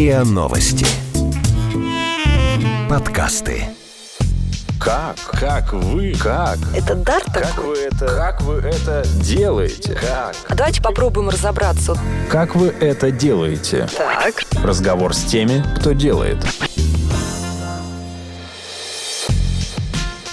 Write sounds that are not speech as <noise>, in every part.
РИА Новости. Подкасты. Как? Как вы? Как? Это дар Как такой? вы это? Как вы это делаете? Как? А давайте попробуем разобраться. Как вы это делаете? Так. Разговор с теми, кто делает.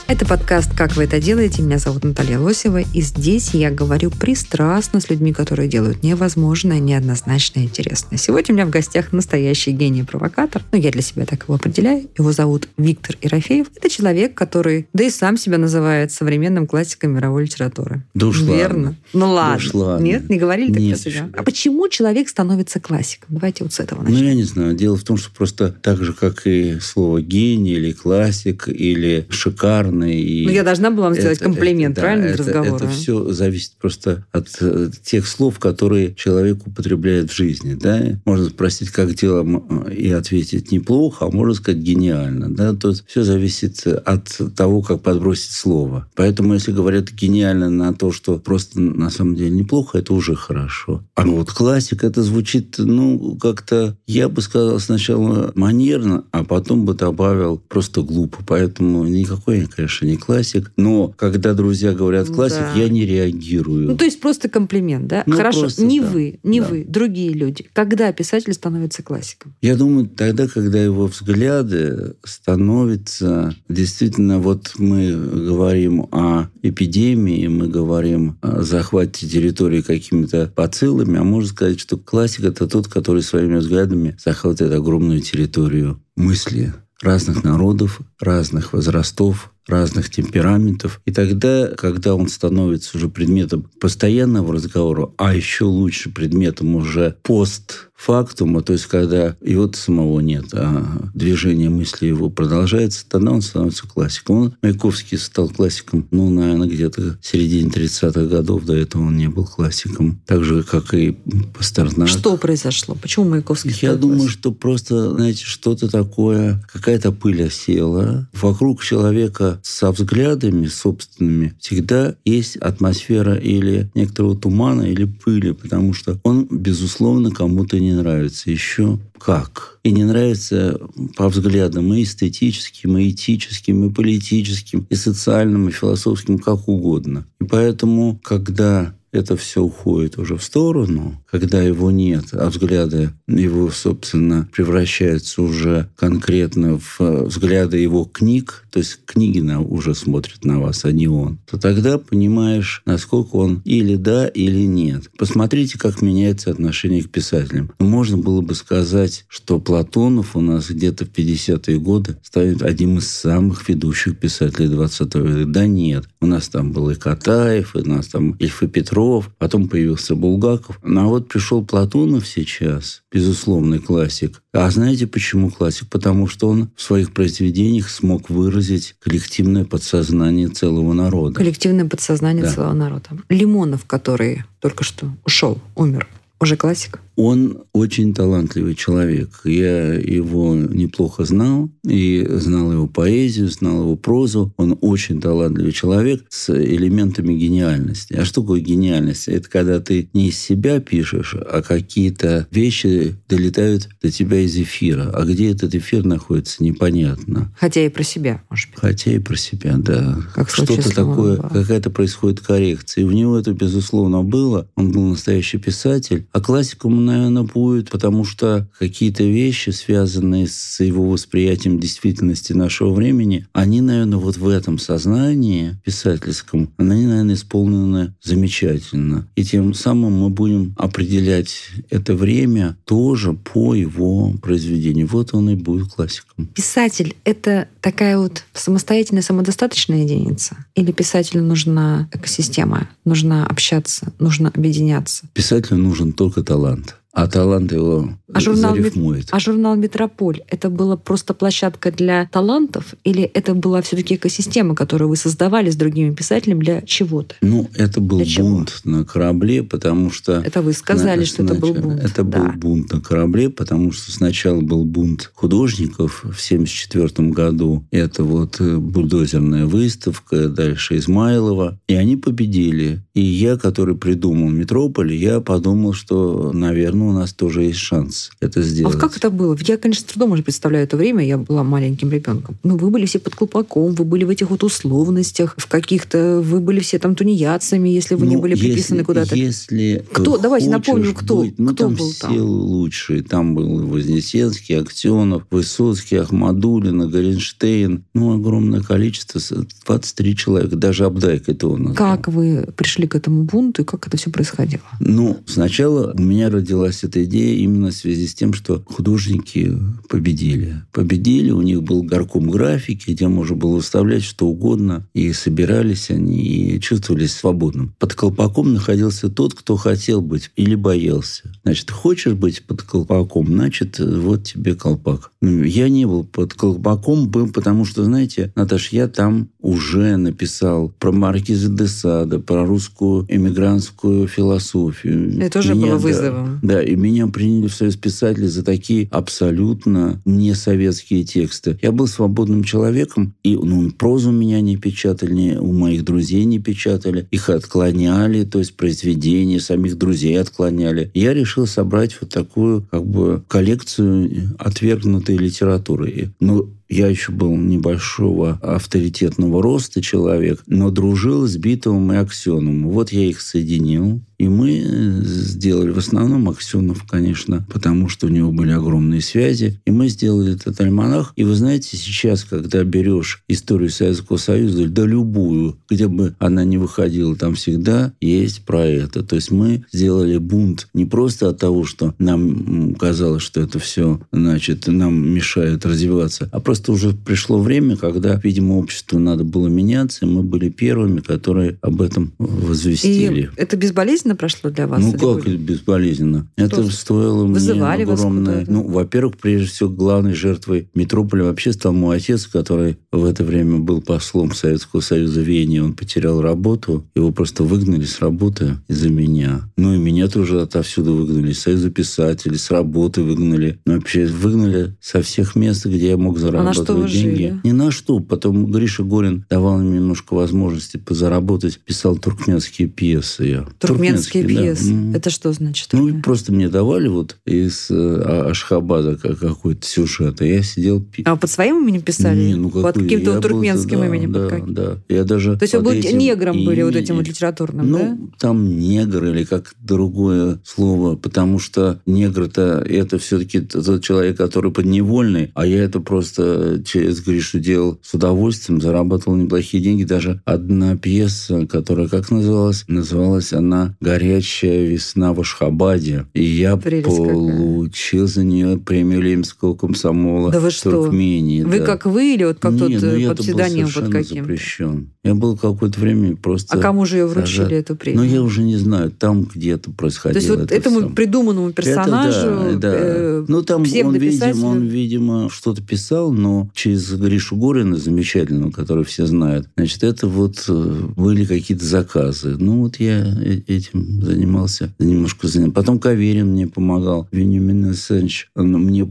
Это подкаст «Как вы это делаете?». Меня зовут Наталья Лосева, и здесь я говорю пристрастно с людьми, которые делают невозможное, неоднозначно интересное. Сегодня у меня в гостях настоящий гений-провокатор. Ну, я для себя так его определяю. Его зовут Виктор Ерофеев. Это человек, который, да и сам себя называет современным классиком мировой литературы. Да уж Верно. ладно. Ну Да ладно. уж ладно. Нет, не говорили так Нет про себя. А почему человек становится классиком? Давайте вот с этого Ну, начнем. я не знаю. Дело в том, что просто так же, как и слово гений, или классик, или шикарный. И Ну, я должна была вам сделать это- комплимент, это- правильно, да, это, разговора? Это все зависит просто от э, тех слов, которые человек употребляет в жизни. Да? Можно спросить, как дела, м, и ответить неплохо, а можно сказать гениально. Да? Тут все зависит от того, как подбросить слово. Поэтому, если говорят гениально на то, что просто на самом деле неплохо, это уже хорошо. А вот классик, это звучит, ну, как-то, я бы сказал, сначала манерно, а потом бы добавил просто глупо. Поэтому никакой я, конечно, не классик. Но когда друзья говорят классик, да. я не реагирую. Ну, то есть просто комплимент, да? Ну, Хорошо, просто не да. вы, не Да. вы, другие люди. Когда писатель становится классиком? Я думаю, тогда, когда его взгляды становятся действительно, вот мы говорим о эпидемии, мы говорим о захвате территории какими-то бациллами, а можно сказать, что классик – это тот, который своими взглядами захватывает огромную территорию мысли разных народов, разных возрастов, разных темпераментов. И тогда, когда он становится уже предметом постоянного разговора, а еще лучше предметом уже постфактума, то есть когда его самого нет, а движение мысли его продолжается, тогда он становится классиком. Он, Маяковский стал классиком, ну, наверное, где-то в середине 30-х годов. До этого он не был классиком. Так же, как и Пастернак. Что произошло? Почему Маяковский Я стал думаю, классиком? что просто, знаете, что-то такое, какая-то пыль осела. Вокруг человека со взглядами собственными всегда есть атмосфера или некоторого тумана, или пыли, потому что он, безусловно, кому-то не нравится. Еще как. И не нравится по взглядам и эстетическим, и этическим, и политическим, и социальным, и философским, как угодно. И поэтому, когда это все уходит уже в сторону, когда его нет, а взгляды его, собственно, превращаются уже конкретно в э, взгляды его книг, то есть книги на, уже смотрят на вас, а не он, то тогда понимаешь, насколько он или да, или нет. Посмотрите, как меняется отношение к писателям. Можно было бы сказать, что Платонов у нас где-то в 50-е годы станет одним из самых ведущих писателей 20 века. Да нет. У нас там был и Катаев, и у нас там Ильф и Петров, потом появился Булгаков. Ну, а вот пришел Платонов сейчас, безусловный классик. А знаете, почему классик? Потому что он в своих произведениях смог выразить коллективное подсознание целого народа. Коллективное подсознание Да. целого народа. Лимонов, который только что ушел, умер. Уже классик. Он очень талантливый человек. Я его неплохо знал и знал его поэзию, знал его прозу. Он очень талантливый человек с элементами гениальности. А что такое гениальность? Это когда ты не из себя пишешь, а какие-то вещи долетают до тебя из эфира. А где этот эфир находится, непонятно. Хотя и про себя, может быть. Хотя и про себя, да. Как Что-то такое, какая-то происходит коррекция. И у него это, безусловно, было. Он был настоящий писатель. А классиком, наверное, будет, потому что какие-то вещи, связанные с его восприятием действительности нашего времени, они, наверное, вот в этом сознании писательском, они, наверное, исполнены замечательно. И тем самым мы будем определять это время тоже по его произведению. Вот он и будет классиком. Писатель — это такая вот самостоятельная, самодостаточная единица? Или писателю нужна экосистема, нужно общаться, нужно объединяться? Писателю нужен только талант. А талант его А журнал, зарифмует. а журнал «Метрополь» — это была просто площадка для талантов или это была все таки экосистема, которую вы создавали с другими писателями для чего-то? Ну, это был Для чего? бунт на корабле, потому что... Это вы сказали, На- что это был бунт. Это да. был бунт на корабле, потому что сначала был бунт художников в 1974 году. Это вот э, бульдозерная выставка, дальше Измайлова. И они победили. И я, который придумал «Метрополь», я подумал, что, наверное, у нас тоже есть шанс это сделать. А вот как это было? Я, конечно, с трудом уже представляю это время, я была маленьким ребенком. Ну, вы были все под колпаком, вы были в этих вот условностях, в каких-то, вы были все там тунеядцами, если вы Ну, не были приписаны если- куда-то. Если Кто? Давайте напомню, кто- быть, ну, кто там был все там? лучшие. Там был Вознесенский, Аксенов, Высоцкий, Ахмадулина, Горенштейн. Ну, огромное количество. с- 23 человека. Даже Абдайк это он. назвал. Как вы пришли к этому бунту и как это все происходило? Ну, сначала у меня родилась эта идея именно в связи с тем, что художники победили. Победили, у них был горком графики, где можно было выставлять что угодно, и собирались они, и чувствовались свободным. Под колпаком находился тот, кто хотел быть или боялся. Значит, хочешь быть под колпаком, значит, вот тебе колпак. Ну, Я не был под колпаком, был, потому что, знаете, Наташ, я там уже написал про Маркиза де Сада, про русскую эмигрантскую философию. Это тоже Меня, было вызовом. Да, и меня приняли в союз писателей за такие абсолютно не советские тексты. Я был свободным человеком, и ну, прозу меня не печатали, у моих друзей не печатали, их отклоняли, то есть произведения самих друзей отклоняли. Я решил собрать вот такую как бы коллекцию отвергнутой литературы. И, Ну, я еще был небольшого авторитетного роста человек, но дружил с Битовым и Аксеновым. Вот я их соединил. И мы э, сделали в основном Аксенов, конечно, потому что у него были огромные связи. И мы сделали этот альманах. И вы знаете, сейчас, когда берешь историю Советского Союза, да любую, где бы она ни выходила, там всегда есть про это. То есть мы сделали бунт не просто от того, что нам казалось, что это все, значит, нам мешает развиваться, а просто уже пришло время, когда, видимо, обществу надо было меняться, и мы были первыми, которые об этом возвестили. И это безболезненно прошло для вас? Ну как были? это безболезненно? Это стоило Вызывали мне вас огромное... куда-то? Ну, во-первых, прежде всего, главной жертвой метрополя вообще стал мой отец, который в это время был послом Советского Союза в Вене. Он потерял работу, его просто выгнали с работы из-за меня. Ну и меня тоже отовсюду выгнали. Из Союза писателей, с работы выгнали. Ну, вообще выгнали со всех мест, где я мог зарабатывать А что вы деньги. жили? Ни на что. Потом Гриша Горин давал мне немножко возможности позаработать. Писал туркменские пьесы я. Туркменские да. пьесы. Мгм. Это что значит? Ну, туркмен? просто мне давали вот из э, А- Ашхабада как- какой-то сюжет, а я сидел... пи- А под своим именем писали? Не, ну, под каким-то Я вот был- туркменским да, именем? Да, каким? да. Я даже То есть вы были этим негром были вот этим вот литературным, ну, да? там негр или как другое слово, потому что негр-то это все-таки тот человек, который подневольный, а я это просто через Гришу делал с удовольствием, зарабатывал неплохие деньги. Даже одна пьеса, которая как называлась? Называлась она «Горячая весна в Ашхабаде». И я Прелесть какая. получил за нее премию Лемского комсомола Да вы что? Туркмении. Вы да. как вы или вот как Не, тот ну э, я-то под псевдонимом под каким? запрещен. Я был какое-то время просто... А кому же ее вручили, зажат. эту премию? Ну, я уже не знаю, там где-то То происходило есть вот это этому всё. придуманному персонажу Это да, да. э, ну, там он, видимо, он, видимо, что-то писал, но через Гришу Горина, замечательного, который все знают, значит, это вот э, были какие-то заказы. Ну, вот я э- этим занимался, немножко занимался. Потом Каверин мне помогал, Вениамин Александрович. Мне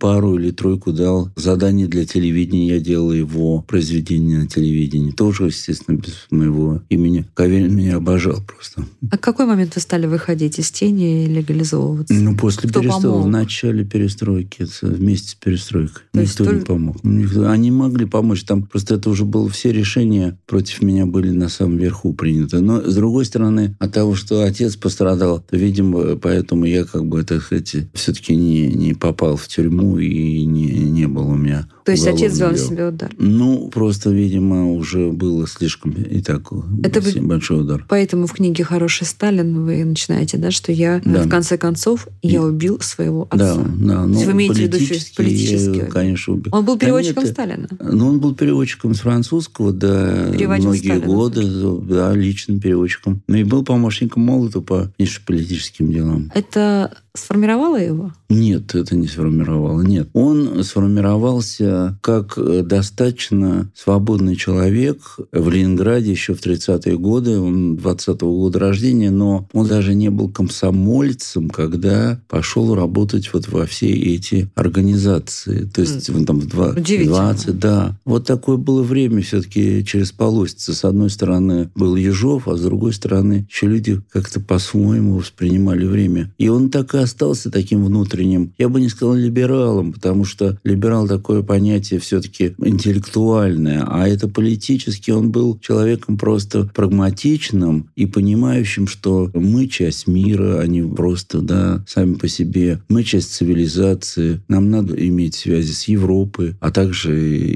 пару или тройку дал задание для телевидения. Я делал его произведение на телевидении. Тоже, естественно, без моего имени. Каверин меня обожал просто. А какой момент вы стали выходить из тени и легализовываться? Ну, после перестройки, в начале перестройки, вместе с перестройкой. То есть Никто не только- помог. Никто- Они могли помочь. Там просто это уже было, все решения против меня были на самом верху приняты. Но, с другой стороны, от того, что отец пострадал, то, видимо, поэтому я как бы, так сказать, все-таки не, не попал в тюрьму и не, не был у меня То есть отец взял на уголовного дела. себя удар. Ну, просто, видимо, уже было слишком и так Это большой удар. Поэтому в книге «Хороший Сталин» вы начинаете, да, что я, Да. в конце концов, я убил своего Да, отца. да. есть Ну, вы имеете в виду политически, политически? я, конечно, убил. Он был Да переводчиком нет, Сталина. Ну, он был переводчиком с французского, да, Переводил многие Сталина. годы, да, личным переводчиком. Ну, и был помощником Молотова по внешнеполитическим делам. Это сформировало его? Нет, это не сформировало. Нет. Он сформировался как достаточно свободный человек в Ленинграде еще в 30-е годы. Он 20-го года рождения, но он даже не был комсомольцем, когда пошел работать вот во все эти организации. То есть он там в два- Удивительно. 20, да. Вот такое было время все-таки через полосицы. С одной стороны был Ежов, а с другой стороны еще люди как-то по-своему воспринимали время. И он так и остался таким внутренним. Я бы не сказал либералом, потому что либерал такое понятие все-таки интеллектуальное, а это политически он был человеком просто прагматичным и понимающим, что мы часть мира, а не просто, да, сами по себе. Мы часть цивилизации. Нам надо иметь связи с Европой, а также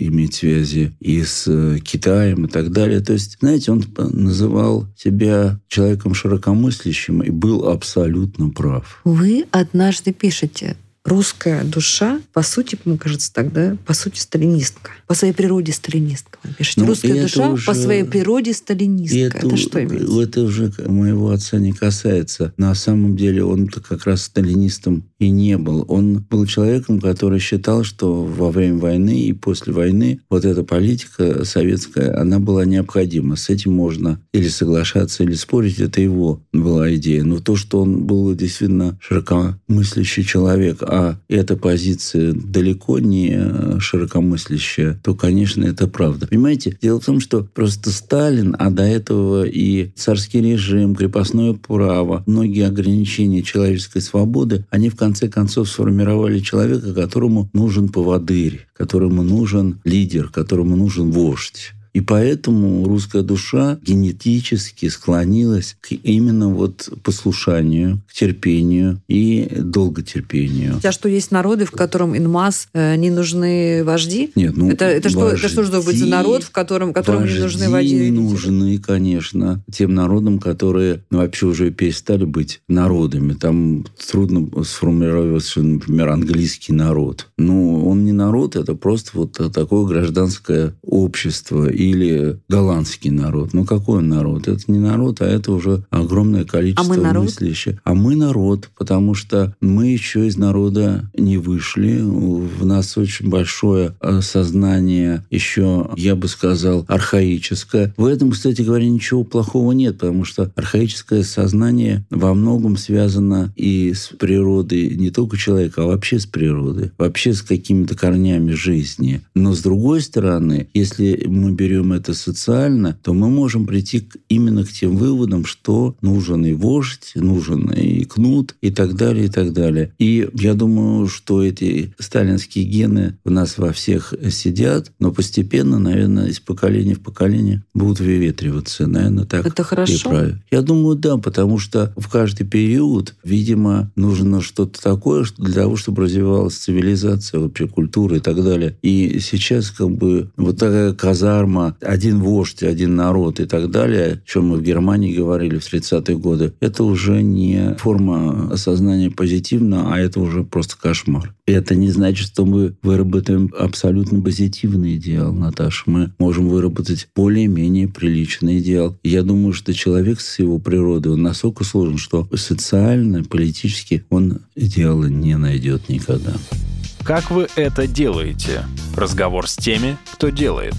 иметь связи и с э, Китаем и так далее. То есть, знаете, он называл себя человеком широкомыслящим и был абсолютно прав. Вы однажды пишете, русская душа, по сути, мне кажется так, да, по сути, сталинистка. По своей природе сталинистка. Вы пишете, Ну, русская это душа уже- по своей природе сталинистка. И это, что имеется? Это уже моего отца не касается. На самом деле он как раз сталинистом и не был. Он был человеком, который считал, что во время войны и после войны вот эта политика советская, она была необходима. С этим можно или соглашаться, или спорить. Это его была идея. Но то, что он был действительно широкомыслящий человек, а эта позиция далеко не э, широкомыслящая, то, конечно, это правда. Понимаете, дело в том, что просто Сталин, а до этого и царский режим, крепостное право, многие ограничения человеческой свободы, они в конце концов сформировали человека, которому нужен поводырь, которому нужен лидер, которому нужен вождь. И поэтому русская душа генетически склонилась к именно вот послушанию, к терпению и долготерпению. А что есть народы, в котором инмаз э, не нужны вожди? Нет, ну, это, это, что, это что же должен быть за вожди- народ, в котором, которому не нужны вожди? и Вожди лидеры? нужны, конечно, тем народам, которые вообще уже перестали быть народами. Там трудно сформулировать, например, английский народ. Ну, он не народ, это просто вот такое гражданское общество или голландский народ. Ну, какой он народ? Это не народ, а это уже огромное количество А мы народ? мыслящих. А мы народ, потому что мы еще из народа не вышли. В нас очень большое э, сознание еще, я бы сказал, архаическое. В этом, кстати говоря, ничего плохого нет, потому что архаическое сознание во многом связано и с природой не только человека, а вообще с природой, вообще с какими-то корнями жизни. Но с другой стороны, если мы берем это социально, то мы можем прийти к- именно к тем выводам, что нужен и вождь, нужен и кнут, и так далее, и так далее. И я думаю, что эти сталинские гены в нас во всех сидят, но постепенно, наверное, из поколения в поколение будут выветриваться. Наверное, так Это хорошо? и правильно. Я думаю, да, потому что в каждый период, видимо, нужно что-то такое для того, чтобы развивалась цивилизация, вообще культура и так далее. И сейчас как бы вот такая казарма, один вождь, один народ и так далее, о чем мы в Германии говорили в 30-е годы, это уже не форма осознания позитивно, а это уже просто кошмар. И это не значит, что мы выработаем абсолютно позитивный идеал, Наташа. Мы можем выработать более-менее приличный идеал. Я думаю, что человек с его природой, он настолько сложен, что социально, политически он идеала не найдет никогда. Как вы это делаете? Разговор с теми, кто делает.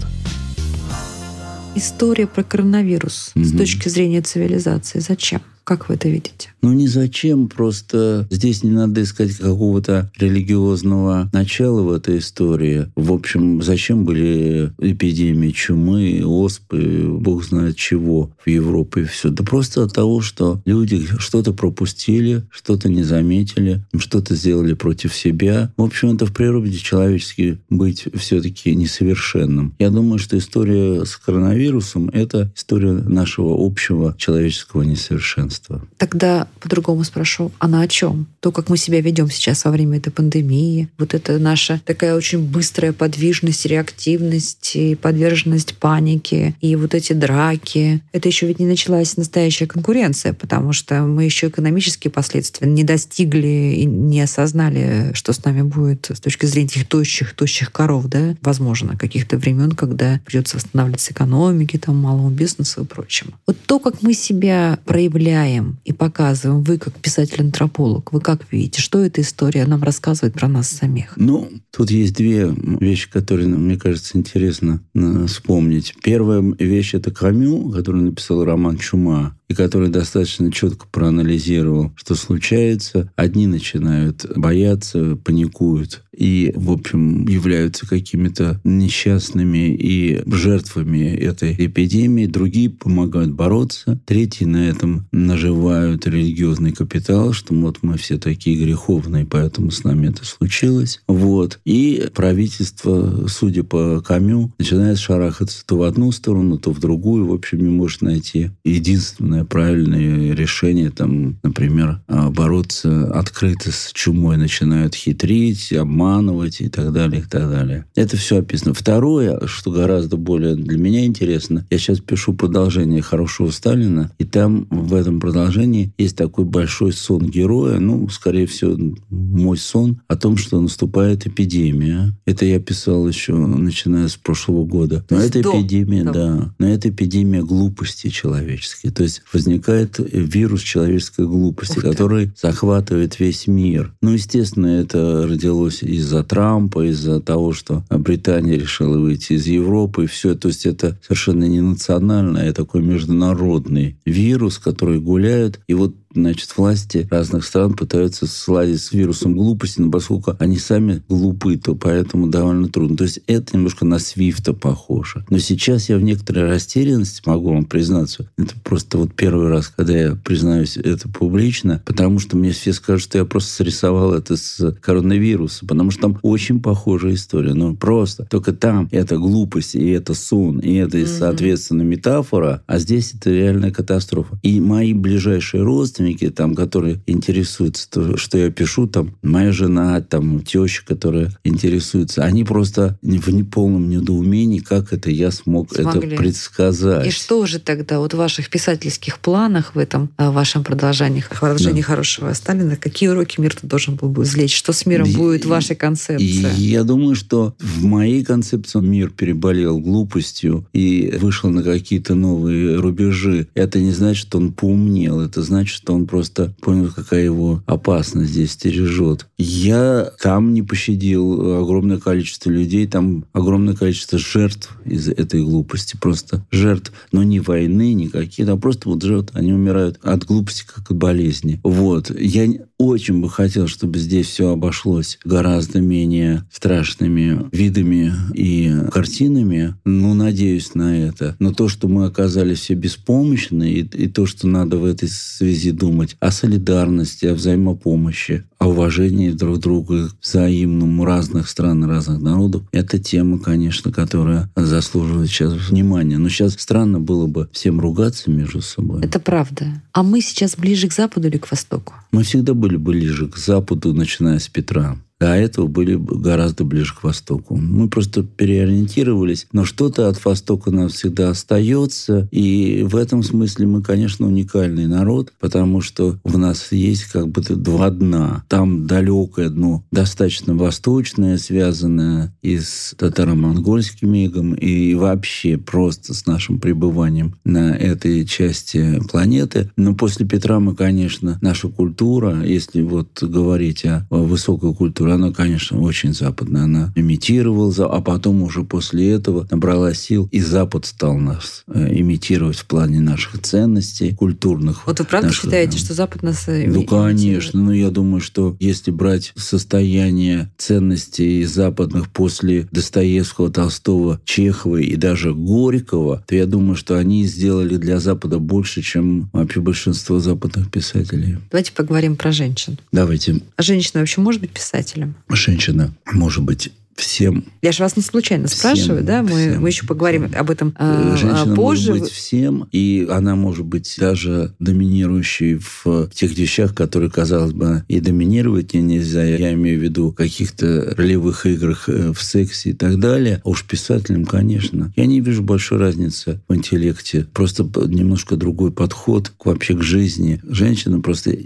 История про коронавирус с Мгм. точки зрения цивилизации. Зачем? Как вы это видите? Ну, не зачем, просто здесь не надо искать какого-то религиозного начала в этой истории. В общем, зачем были эпидемии чумы, оспы, бог знает чего в Европе и все. Да просто от того, что люди что-то пропустили, что-то не заметили, что-то сделали против себя. В общем, это в природе человечески быть все-таки несовершенным. Я думаю, что история с коронавирусом – это история нашего общего человеческого несовершенства. Тогда по-другому спрошу, она о чем? То, как мы себя ведем сейчас во время этой пандемии, вот это наша такая очень быстрая подвижность, реактивность, и подверженность панике, и вот эти драки. Это еще ведь не началась настоящая конкуренция, потому что мы еще экономические последствия не достигли и не осознали, что с нами будет с точки зрения этих тощих, тощих коров, да, возможно, каких-то времен, когда придется восстанавливаться экономики, там, малому бизнесу и прочему. Вот то, как мы себя проявляем и показываем, вы как писатель-антрополог, вы как видите, что эта история нам рассказывает про нас самих? Ну, тут есть две вещи, которые, мне кажется, интересно э, вспомнить. Первая вещь – это Камю, который написал роман «Чума», и который достаточно четко проанализировал, что случается. Одни начинают бояться, паникуют и, в общем, являются какими-то несчастными и жертвами этой эпидемии. Другие помогают бороться. Третьи на этом наживают религиозный капитал, что вот мы все такие греховные, поэтому с нами это случилось. Вот. И правительство, судя по Камю, начинает шарахаться то в одну сторону, то в другую. В общем, не может найти единственное правильное решение, там, например, бороться открыто с чумой, начинают хитрить, обманывать и так далее, и так далее. Это все описано. Второе, что гораздо более для меня интересно, я сейчас пишу продолжение «Хорошего Сталина», и там в этом продолжении есть такой большой сон героя, ну, скорее всего, мой сон о том, что наступает эпидемия. Это я писал еще начиная с прошлого года. Но это эпидемия, да. Но это эпидемия глупости человеческой. То есть возникает вирус человеческой глупости, который захватывает весь мир. Ну, естественно, это родилось из-за Трампа, из-за того, что Британия решила выйти из Европы, и все. То есть это совершенно не национальный, а такой международный вирус, который гуляет. И вот значит, власти разных стран пытаются сладить с вирусом глупости, но поскольку они сами глупы, то поэтому довольно трудно. То есть это немножко на Свифта похоже. Но сейчас я в некоторой растерянности могу вам признаться. Это просто вот первый раз, когда я признаюсь это публично, потому что мне все скажут, что я просто срисовал это с коронавируса, потому что там очень похожая история. Ну, просто. Только там это глупость, и это сон, и это, соответственно, метафора, а здесь это реальная катастрофа. И мои ближайшие родственники родственники, там, которые интересуются, то, что я пишу, там, моя жена, там, теща, которая интересуется, они просто в неполном недоумении, как это я смог Смогли. это предсказать. И что же тогда вот в ваших писательских планах, в этом в вашем продолжении, продолжении да. хорошего Сталина, какие уроки мир должен был бы извлечь? Что с миром и, будет в вашей концепции? Я думаю, что в моей концепции мир переболел глупостью и вышел на какие-то новые рубежи. Это не значит, что он поумнел. Это значит, что он просто понял, какая его опасность здесь стережет. Я там не пощадил огромное количество людей, там огромное количество жертв из этой глупости. Просто жертв, но не войны никакие, там просто вот жертв, они умирают от глупости, как от болезни. Вот. Я очень бы хотел, чтобы здесь все обошлось гораздо менее страшными видами и картинами. Ну, надеюсь на это. Но то, что мы оказались все беспомощны, и, и то, что надо в этой связи думать о солидарности, о взаимопомощи, о уважении друг друга взаимному разных стран, разных народов, это тема, конечно, которая заслуживает сейчас внимания. Но сейчас странно было бы всем ругаться между собой. Это правда. А мы сейчас ближе к Западу или к Востоку? Мы всегда были ближе к Западу, начиная с Петра до этого были гораздо ближе к Востоку. Мы просто переориентировались, но что-то от Востока нам всегда остается, и в этом смысле мы, конечно, уникальный народ, потому что в нас есть как бы два дна. Там далекое дно, достаточно восточное, связанное и с татаро-монгольским игом, и вообще просто с нашим пребыванием на этой части планеты. Но после Петра мы, конечно, наша культура, если вот говорить о высокой культуре, культура, она, конечно, очень западная. Она имитировала, а потом уже после этого набрала сил, и Запад стал нас э, имитировать в плане наших ценностей культурных. Вот вы правда наших, считаете, что Запад нас э, Ну, конечно. Ну, я думаю, что если брать состояние ценностей западных после Достоевского, Толстого, Чехова и даже Горького, то я думаю, что они сделали для Запада больше, чем вообще большинство западных писателей. Давайте поговорим про женщин. Давайте. А женщина вообще может быть писателем? Пользователям? Женщина может быть всем. Я же вас не случайно всем, спрашиваю, да? Мы, всем, мы еще поговорим всем. об этом э, Женщина позже. может быть всем, и она может быть даже доминирующей в тех вещах, которые, казалось бы, и доминировать ей нельзя. Я имею в виду каких-то ролевых играх э, в сексе и так далее. А уж писателям, конечно. Я не вижу большой разницы в интеллекте. Просто немножко другой подход к, вообще к жизни. Женщина просто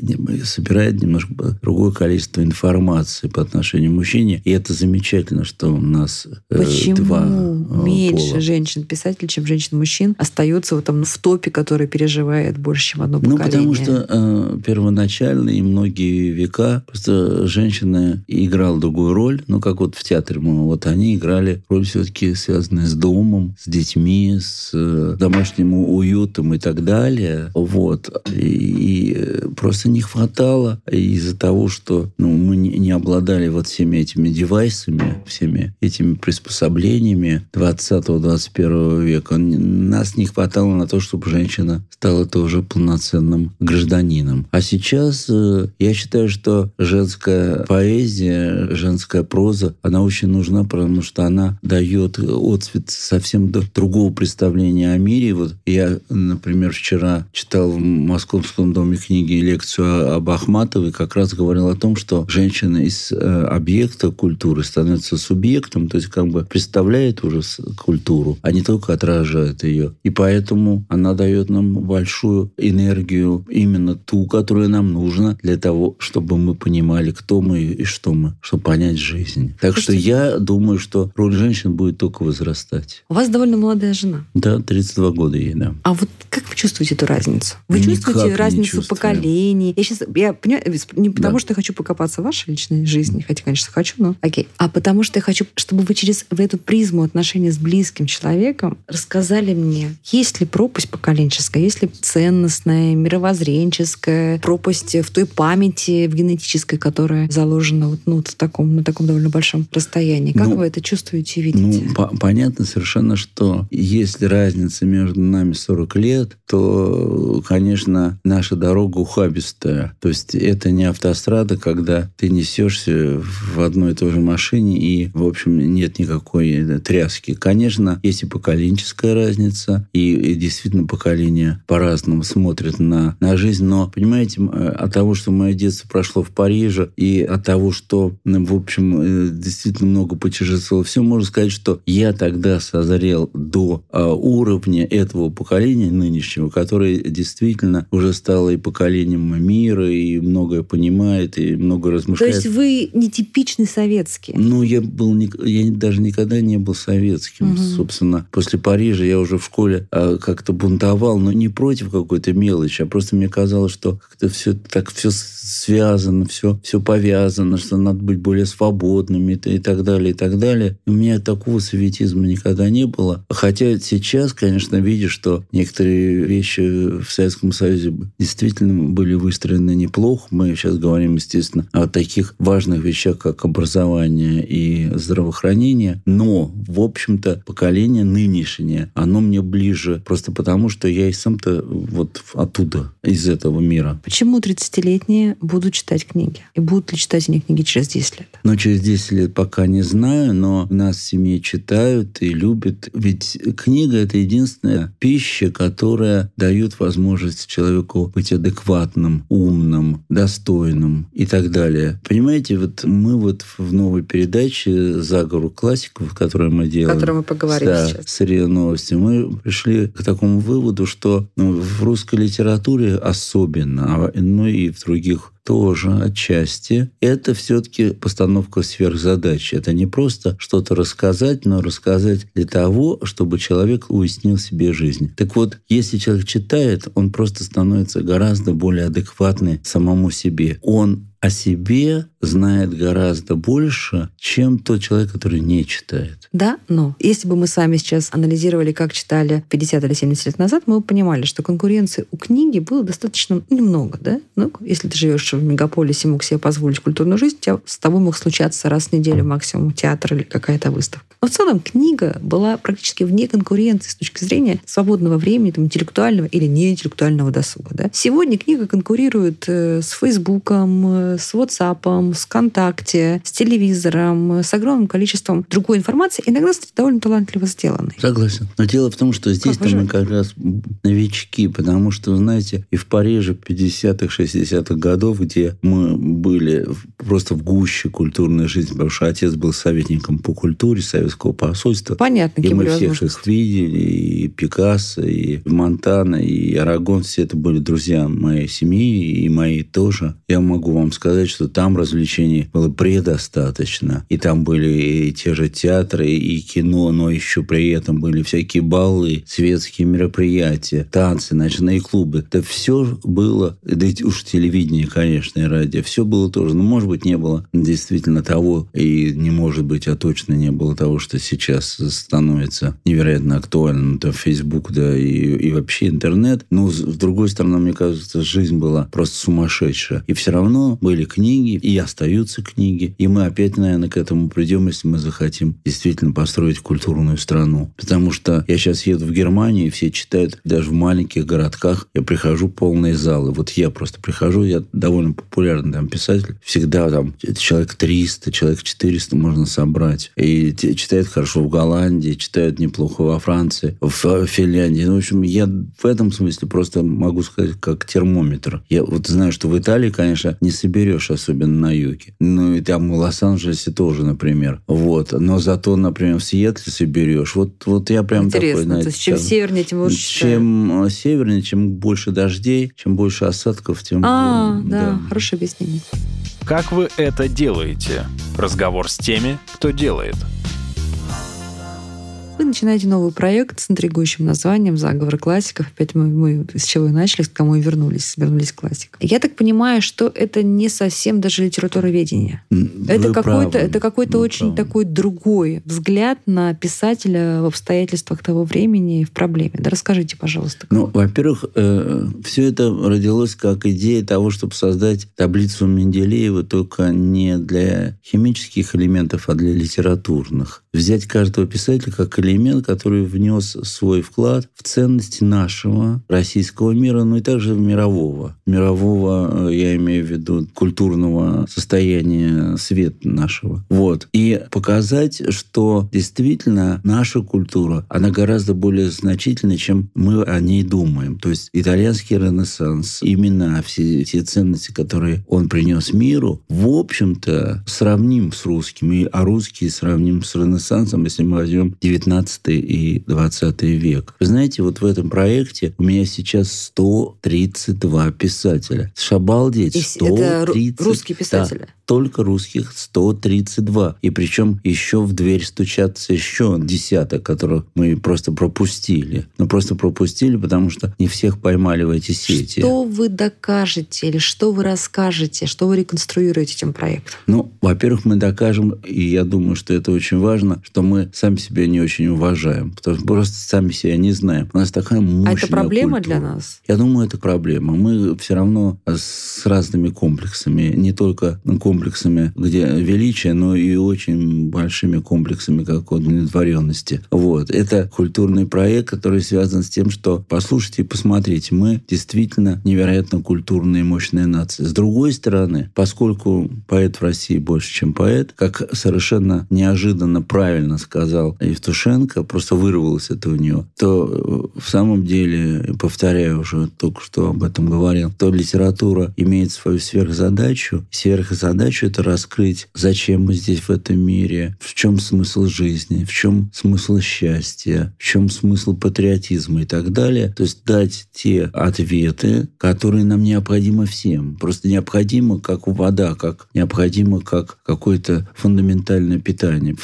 собирает немножко другое количество информации по отношению к мужчине, и это замечательно удивительно, что у нас э, Почему два э, меньше пола. женщин-писателей, чем женщин-мужчин, остается вот там в топе, который переживает больше, чем одно Ну, поколение? потому что э, первоначально и многие века просто женщина играла другую роль, ну, как вот в театре мы, вот они играли роль все-таки связанную с домом, с детьми, с э, домашним уютом и так далее. Вот. И, и, э, просто не хватало из-за того, что ну, мы не, не обладали вот всеми этими девайсами, всеми этими приспособлениями 20-21 века. Нас не хватало на то, чтобы женщина стала тоже полноценным гражданином. А сейчас э, я считаю, что женская поэзия, женская проза, она очень нужна, потому что она дает отцвет совсем другого представления о мире. Вот я, например, вчера читал в Московском доме книги лекцию об Ахматовой, как раз говорил о том, что женщина из э, объекта культуры становится субъектом, то есть как бы представляет уже культуру, а не только отражает ее. И поэтому она дает нам большую энергию, именно ту, которая нам нужна для того, чтобы мы понимали, кто мы и что мы, чтобы понять жизнь. Так что я думаю, что роль женщин будет только возрастать. У вас довольно молодая жена. Да, 32 года ей, да. А вот как вы чувствуете эту разницу? Вы Никак чувствуете разницу чувствую. поколений? Я сейчас, я понимаю, не потому Да. что я хочу покопаться в вашей личной жизни, хотя, конечно, хочу, но окей. А потому что я хочу, чтобы вы через в эту призму отношения с близким человеком рассказали мне, есть ли пропасть поколенческая, есть ли ценностная, мировоззренческая пропасть в той памяти, в генетической, которая заложена вот, ну, вот в таком, на таком довольно большом расстоянии. Как Ну, вы это чувствуете и видите? Ну, по- понятно совершенно, что если разница между нами 40 лет, то, конечно, наша дорога ухабистая. То есть это не автострада, когда ты несешься в одной и той же машине, и, в общем, нет никакой э, тряски. Конечно, есть и поколенческая разница, и, и действительно поколение по-разному смотрит на, на жизнь. Но, понимаете, э, от того, что мое детство прошло в Париже, и от того, что, в общем, э, действительно много путешествовал, все можно сказать, что я тогда созрел до э, уровня этого поколения нынешнего, которое действительно уже стало и поколением мира, и многое понимает, и много То размышляет. есть вы нетипичный советский. Ну, я был, я даже никогда не был советским. Мгм. Собственно, после Парижа я уже в школе а, как-то бунтовал, но не против какой-то мелочи, а просто мне казалось, что как-то все так все связано, все, все повязано, что надо быть более свободными и так далее, и так далее. У меня такого советизма никогда не было. Хотя сейчас, конечно, видишь, что некоторые вещи в Советском Союзе действительно были выстроены неплохо. Мы сейчас говорим, естественно, о таких важных вещах, как образование и здравоохранение. Но, в общем-то, поколение нынешнее, оно мне ближе просто потому, что я и сам-то вот оттуда, из этого мира. Почему 30-летние будут читать книги? И будут ли читать они книги через 10 лет? Но через 10 лет пока не знаю, но нас в семье читают и любят. Ведь книга – это единственная пища, которая дает возможность человеку быть адекватным, умным, достойным и так далее. Понимаете, вот мы вот в новой передаче «Заговору классиков», которую мы делаем, котором мы поговорим да, сейчас. с РИА Новости, мы пришли к такому выводу, что в русской литературе особенно, а, ну и в других тоже отчасти, это все-таки постановка сверхзадачи. Это не просто что-то рассказать, но рассказать для того, чтобы человек уяснил себе жизнь. Так вот, если человек читает, он просто становится гораздо более адекватный самому себе. Он о себе знает гораздо больше, чем тот человек, который не читает. Да, но если бы мы с вами сейчас анализировали, как читали 50 или 70 лет назад, мы бы понимали, что конкуренции у книги было достаточно немного, да? Ну, если ты живешь в мегаполисе, мог себе позволить культурную жизнь, тебя с тобой мог случаться раз в неделю максимум театр или какая-то выставка. Но в целом книга была практически вне конкуренции с точки зрения свободного времени, там, интеллектуального или неинтеллектуального досуга. Да? Сегодня книга конкурирует э, с Фейсбуком, э, с WhatsApp, с ВКонтакте, с телевизором, э, с огромным количеством другой информации, иногда довольно талантливо сделанной. Согласен. Но дело в том, что здесь вы мы как раз новички, потому что, знаете, и в Париже 50-х, 60-х годов где мы были просто в гуще культурной жизни, потому что отец был советником по культуре советского посольства. Понятно, И мы всех их видели, и Пикассо, и Монтана, и Арагон, все это были друзья моей семьи, и мои тоже. Я могу вам сказать, что там развлечений было предостаточно. И там были и те же театры, и кино, но еще при этом были всякие баллы, светские мероприятия, танцы, ночные клубы. Это все было, да уж телевидение, конечно, и радио, все было тоже. Ну, может быть, не было действительно того, и не может быть, а точно не было того, что сейчас становится невероятно актуальным. Это Facebook, да, и, и вообще интернет. Но, с с другой стороны, мне кажется, жизнь была просто сумасшедшая. И все равно были книги, и остаются книги. И мы опять, наверное, к этому придем, если мы захотим действительно построить культурную страну. Потому что я сейчас еду в Германию, и все читают даже в маленьких городках. Я прихожу полные залы. Вот я просто прихожу, я довольно популярный там писатель. Всегда там человек 300, человек 400 можно собрать. И читают хорошо в Голландии, читают неплохо во Франции, в Финляндии. Ну, в общем, я в этом смысле просто могу сказать, как термометр. Я вот знаю, что в Италии, конечно, не соберешь, особенно на юге. Ну, и там в Лос-Анджелесе тоже, например. Вот. Но зато, например, в Сиэтле соберешь. Вот, вот я прям такой, Интересно. знаете, То есть чем сейчас- севернее, тем лучше. чем э, севернее, чем больше дождей, чем больше осадков, тем... А, э, да, хорошее объяснение. Как вы это делаете? Разговор с теми, кто делает. Вы начинаете новый проект с интригующим названием «Заговор классиков». Опять мы, мы с чего и начали, к кому и вернулись, вернулись к классикам. Я так понимаю, что это не совсем даже литературоведение. М, Это вы какой-то, это какой-то вы очень правы. такой другой взгляд на писателя в обстоятельствах того времени и в проблеме. Да расскажите, пожалуйста. Ну, во-первых, все это родилось как идея того, чтобы создать таблицу Менделеева только не для химических элементов, а для литературных. Взять каждого писателя как элемент, который внес свой вклад в ценности нашего российского мира, ну и также мирового. Мирового, э, я имею в виду, культурного состояния света нашего. Вот. И показать, что действительно наша культура, она гораздо более значительна, чем мы о ней думаем. То есть итальянский ренессанс, имена, все те ценности, которые он принес миру, в общем-то, сравним с русскими, а русские сравним с ренессансом, если мы возьмем 19 и 20 век. Вы знаете, вот в этом проекте у меня сейчас 132 писателя. Шабалдеть, И вс- это ру- 130. русские Да, писатели? только русских 132. И причем еще в дверь стучатся еще десяток, которых мы просто пропустили. Ну, просто пропустили, потому что не всех поймали в эти сети. Что вы докажете или что вы расскажете, что вы реконструируете этим проектом? Ну, во-первых, мы докажем, и я думаю, что это очень важно, что мы сами себя не очень уважаем, потому что просто сами себя не знаем. У нас такая мощная а это проблема культура. для нас? Я думаю, это проблема. Мы все равно с разными комплексами, не только комплексами, где величие, но и очень большими комплексами как удовлетворенности. Вот. Это культурный проект, который связан с тем, что послушайте и посмотрите, мы действительно невероятно культурная и мощная нация. С другой стороны, поскольку поэт в России больше, чем поэт, как совершенно неожиданно правильно сказал Евтушенко, просто вырвалось это у него, то э, в самом деле, повторяю уже только что об этом говорил, то литература имеет свою сверхзадачу. Сверхзадачу это раскрыть, зачем мы здесь в этом мире, в чем смысл жизни, в чем смысл счастья, в чем смысл патриотизма и так далее. То есть дать те ответы, которые нам необходимы всем. Просто необходимо, как вода, как необходимо, как какое-то фундаментальное питание,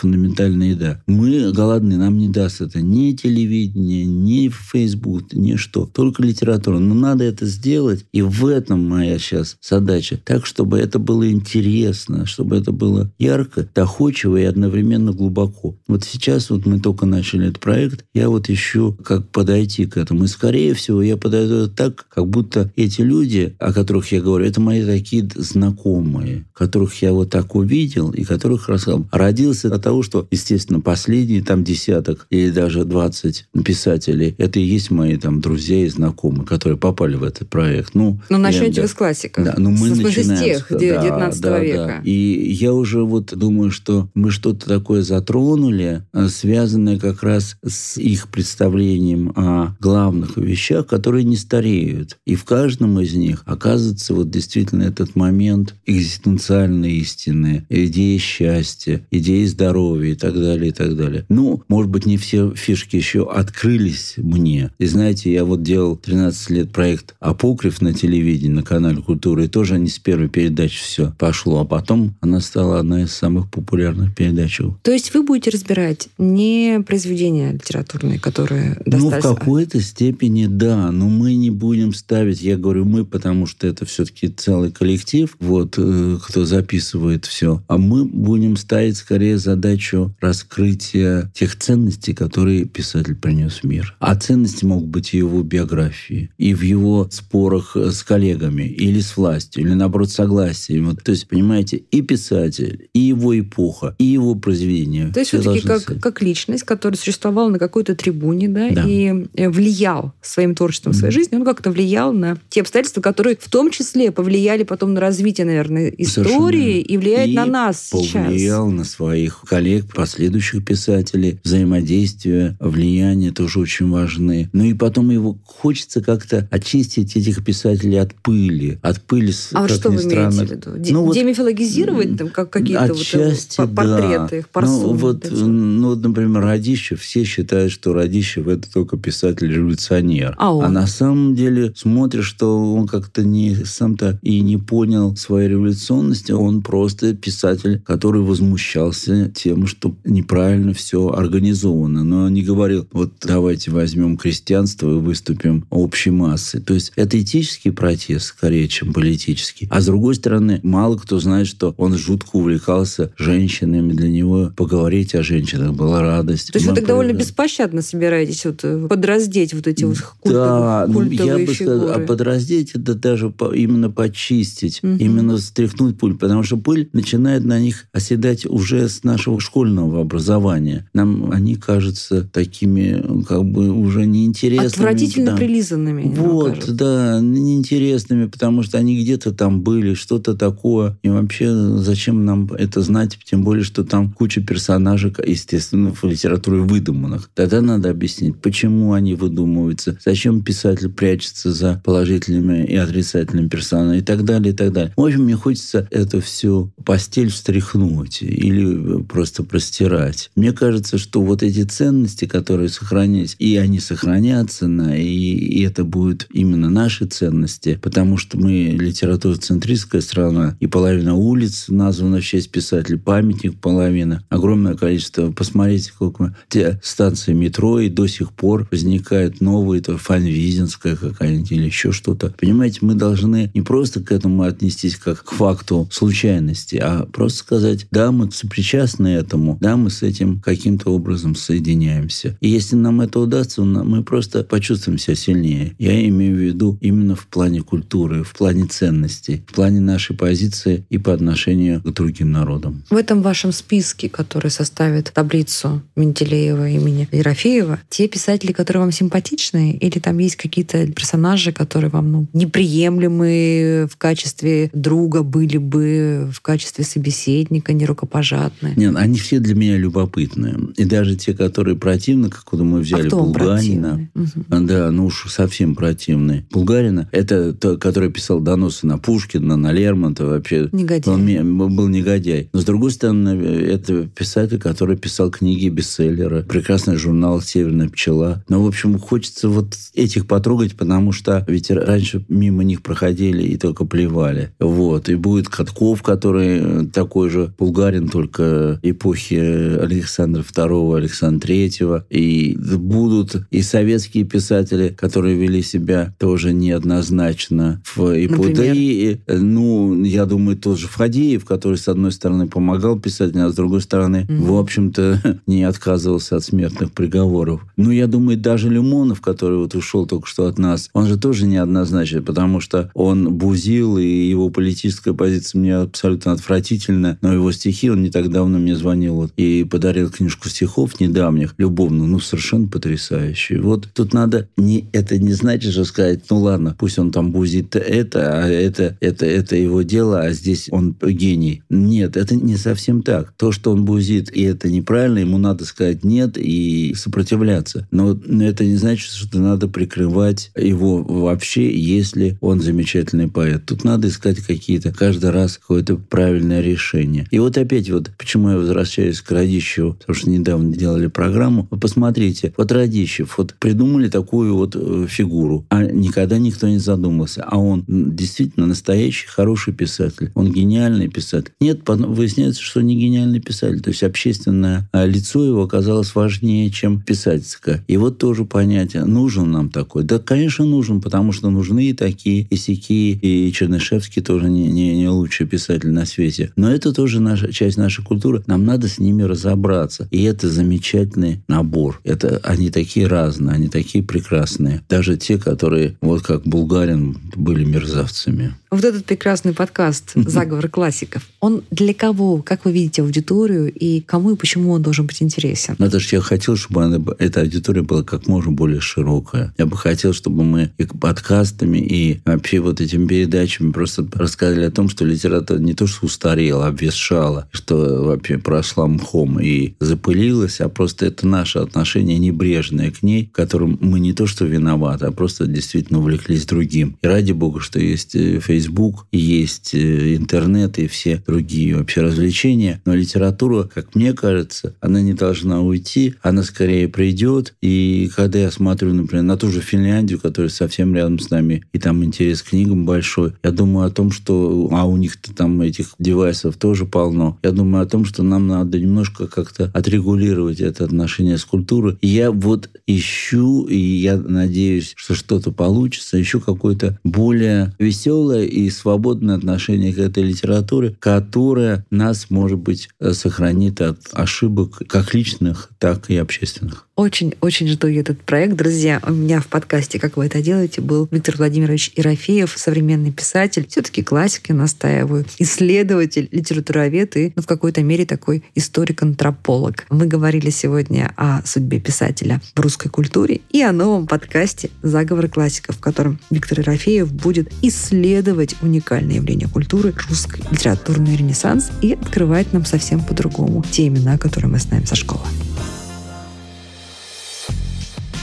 фундаментальная еда. Мы голодны, нам не даст это ни телевидение, ни Facebook, ни что. Только литература. Но надо это сделать. И в этом моя сейчас задача. Так, чтобы это было интересно, чтобы это было ярко, доходчиво и одновременно глубоко. Вот сейчас вот мы только начали этот проект. Я вот ищу, как подойти к этому. И, скорее всего, я подойду так, как будто эти люди, о которых я говорю, это мои такие знакомые, которых я вот так увидел и которых рассказал. Родился от того, что естественно, последние там десяток или даже 20 писателей, это и есть мои там друзья и знакомые, которые попали в этот проект. Ну, ну начнете я, вы с классиков. Да, ну мы с, начинаем с тех, с, 19 да, века. Да, да. И я уже вот думаю, что мы что-то такое затронули, а, связанное как раз с их представлением о главных вещах, которые не стареют. И в каждом из них оказывается вот действительно этот момент экзистенциальной истины, идеи счастья, идеи здоровья и так далее, и так далее. Ну, может быть, не все фишки еще открылись мне. И знаете, я вот делал 13 лет проект «Апокриф» на телевидении, на канале «Культура», и тоже не с первой передачи все пошло, а потом она стала одна из самых популярных передач. То есть вы будете разбирать не произведения литературные, которые достались... Ну, в какой-то степени да, но мы не будем ставить, я говорю мы, потому что это все-таки целый коллектив, вот, э, кто записывает все, а мы будем ставить скорее задачу раскрытия тех ценностей, которые писатель принес в мир. А ценности могут быть и его биографии, и в его спорах с коллегами, или с властью, или наоборот согласием. Вот, то есть, понимаете, и писатель, и его эпоха, и его произведения. То есть все-таки как, как личность, которая существовала на какой-то трибуне, да, Да. и э, влиял своим творчеством в своей жизни, он как-то влиял на те обстоятельства, которые в том числе повлияли потом на развитие, наверное, истории Совершенно. и влияют И на нас сейчас. повлиял на своих коллег, последующих писателей. Взаимодействие, влияние тоже очень важны. Ну и потом его хочется как-то очистить этих писателей от пыли. От пыли, с- А вот что вы странно. имеете в виду? Де- Ну вот, демифилогизировать там как какие-то вот, э, Отчасти, по- портреты да. их, парсуны Ну, вот, вот ну, вот, например, Радищев. Все считают, что Радищев – это только писатель-революционер. А он? на самом деле смотришь, что он как-то не сам-то и не понял своей революционности. Он просто писатель, который возмущался тем, что неправильно все организовано. Но он не говорил, вот давайте возьмем крестьянство и выступим общей массой. То есть это этический протест скорее, чем политический. А с другой стороны, мало кто знает, что он жутко увлекался женщинами. Для него поговорить о женщинах была радость. То есть вы так довольно беспощадно собираетесь вот э, подраздеть вот эти вот да, культовые, ну, я культовые бы сказал, фигуры. а подраздеть это даже по- именно почистить, Мгм. именно стряхнуть пыль, потому что пыль начинает на них оседать уже с нашего школьного образования. Нам они кажутся такими, как бы уже неинтересными. Отвратительно да. прилизанными. Вот, кажется. да, неинтересными, потому что они где-то там были, что-то такое. И вообще, зачем нам это знать? Тем более, что там куча персонажей, естественно, в литературе выдуманных. Тогда надо объяснить, почему они выдумываются, зачем писатель прячется за положительными и отрицательными персонажами и так далее, и так далее. В общем, мне хочется это все постель встряхнуть или просто простирать. Мне кажется, что вот эти ценности, которые сохранились, и они сохранятся, на, и, и это будут именно наши ценности, потому что мы литературоцентристская страна, и половина улиц названа в честь писателей, памятник половина, огромное количество. Посмотрите, сколько те станции метро, и до сих пор возникают новые, то Фанвизинская какая-нибудь или еще что-то. Понимаете, мы должны не просто к этому отнестись как к факту случайности, а просто сказать, да, мы сопричастны этому, да, мы с этим каким-то образом соединяемся. И если нам это удастся, мы просто почувствуем себя сильнее. Я имею в виду именно в плане культуры, в плане ценностей, в плане нашей позиции и по отношению к другим народам. В этом вашем списке, который составит таблицу Менделеева имени Ерофеева, те писатели, которые вам симпатичны, или там есть какие-то персонажи, которые вам ну, неприемлемы в качестве друга были бы, в качестве собеседника, нерукопожатные? Нет, они все для меня любопытные. И даже те, которые противны, как вот мы взяли а кто Булганина. Мгм. Да, ну уж совсем противный. Булгарина, это тот, который писал доносы на Пушкина, на Лермонтова, вообще. Негодяй. Он был негодяй. Но, с другой стороны, это писатель, который писал книги бестселлера. Прекрасный журнал «Северная пчела». Но, в общем, хочется вот этих потрогать, потому что ведь раньше мимо них проходили и только плевали. Вот. И будет Катков, который э, такой же булгарин, только эпохи Александра II, Александра III. И будут и советские писатели, которые вели себя тоже неоднозначно в эпоху. Да Например? и, э, ну, я думаю, тот же Фадеев, который, с одной стороны, помогал писателям, а с другой стороны, Мгм. в общем-то, <laughs> не отказывался от смертных приговоров. Ну, я думаю, даже Лимонов, который вот ушел только что от нас, он же тоже неоднозначен, потому что он бузил, и его политическая позиция мне абсолютно отвратительна, но его стихи, он не так давно мне звонил вот, и подарил книжку стихов недавних, любовную, ну, совершенно потрясающую. Вот тут надо, не, это не значит, что сказать, ну, ладно, пусть он там бузит это, а это, это, это его дело, а здесь он гений. Нет, это не совсем так. То, что он бузит, и это неправильно, ему надо сказать нет и сопротивляться. Но это не значит, что надо прикрывать его вообще, если он замечательный поэт. Тут надо искать какие-то, каждый раз какое-то правильное решение. И вот опять вот, почему я возвращаюсь к Радищеву, потому что недавно делали программу. Вы посмотрите, вот Радищев, вот придумали такую вот э, фигуру, а никогда никто не задумался. А он действительно настоящий хороший писатель. Он гениальный писатель. Нет, выясняется, что не гениальный писатель. То есть общественное а, лицо его оказалось важнее, чем писательское. И вот тоже понятие, нужен нам такой. Да, конечно, нужен, потому что нужны и такие, и сякие, и Чернышевский тоже не, не, не лучший писатель на свете. Но это тоже наша часть нашей культуры. Нам надо с ними разобраться. И это замечательный набор. Это они такие разные, они такие прекрасные. Даже те, которые, вот как Булгарин, были мерзавцами. Вот этот прекрасный подкаст <laughs> «Заговор классиков», он для кого? Как вы видите аудиторию? И кому и почему он должен быть интересен? Ну, это же я хотел, чтобы она, эта аудитория была как можно более широкая. Я бы хотел, чтобы мы и подкастами, и вообще вот этими передачами просто рассказали о том, что литература не то, что устарела, обвешала, что вообще прошла мхом и запылилась, а просто это наше отношение небрежное к ней, в котором мы не то, что виноваты, а просто действительно увлеклись другим. И ради бога, что есть Facebook, Facebook, есть э, интернет и все другие вообще развлечения. Но литература, как мне кажется, она не должна уйти, она скорее придет. И когда я смотрю, например, на ту же Финляндию, которая совсем рядом с нами, и там интерес к книгам большой, я думаю о том, что... А у них-то там этих девайсов тоже полно. Я думаю о том, что нам надо немножко как-то отрегулировать это отношение с культурой. И я вот ищу, и я надеюсь, что что-то получится, ищу какое-то более веселое и свободное отношение к этой литературе, которая нас, может быть, сохранит от ошибок как личных, так и общественных. Очень-очень жду этот проект. Друзья, у меня в подкасте «Как вы это делаете» был Виктор Владимирович Ерофеев, современный писатель, все-таки классики настаиваю, исследователь, литературовед и ну, в какой-то мере такой историк-антрополог. Мы говорили сегодня о судьбе писателя в русской культуре и о новом подкасте «Заговор классиков», в котором Виктор Ерофеев будет исследовать уникальные явления культуры, русский литературный ренессанс и открывать нам совсем по-другому те имена, которые мы знаем со школы.